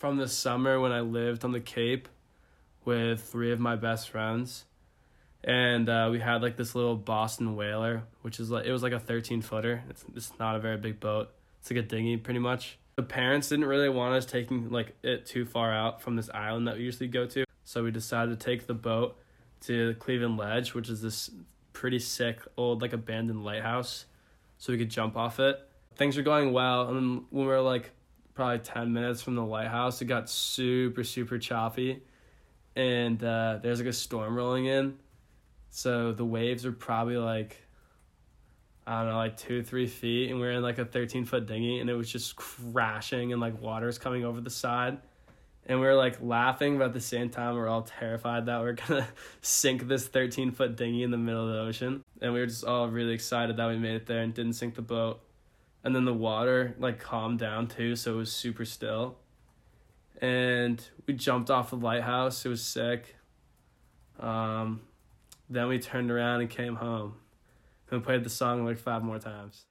from the summer when I lived on the Cape with three of my best friends. And uh, we had like this little Boston whaler, which is like it was like a thirteen footer. It's it's not a very big boat. It's like a dinghy, pretty much. The parents didn't really want us taking like it too far out from this island that we usually go to, so we decided to take the boat to Cleveland Ledge, which is this pretty sick old like abandoned lighthouse, so we could jump off it. Things were going well, and when we were like probably ten minutes from the lighthouse, it got super super choppy, and uh, there's like a storm rolling in, so the waves are probably like I don't know, like two, three feet, and we are in like a 13 foot dinghy, and it was just crashing, and like water's coming over the side. And we were like laughing, but at the same time, we are all terrified that we are gonna sink this 13 foot dinghy in the middle of the ocean. And we were just all really excited that we made it there and didn't sink the boat. And then the water like calmed down too, so it was super still. And we jumped off the lighthouse, it was sick. Um, then we turned around and came home and played the song like five more times.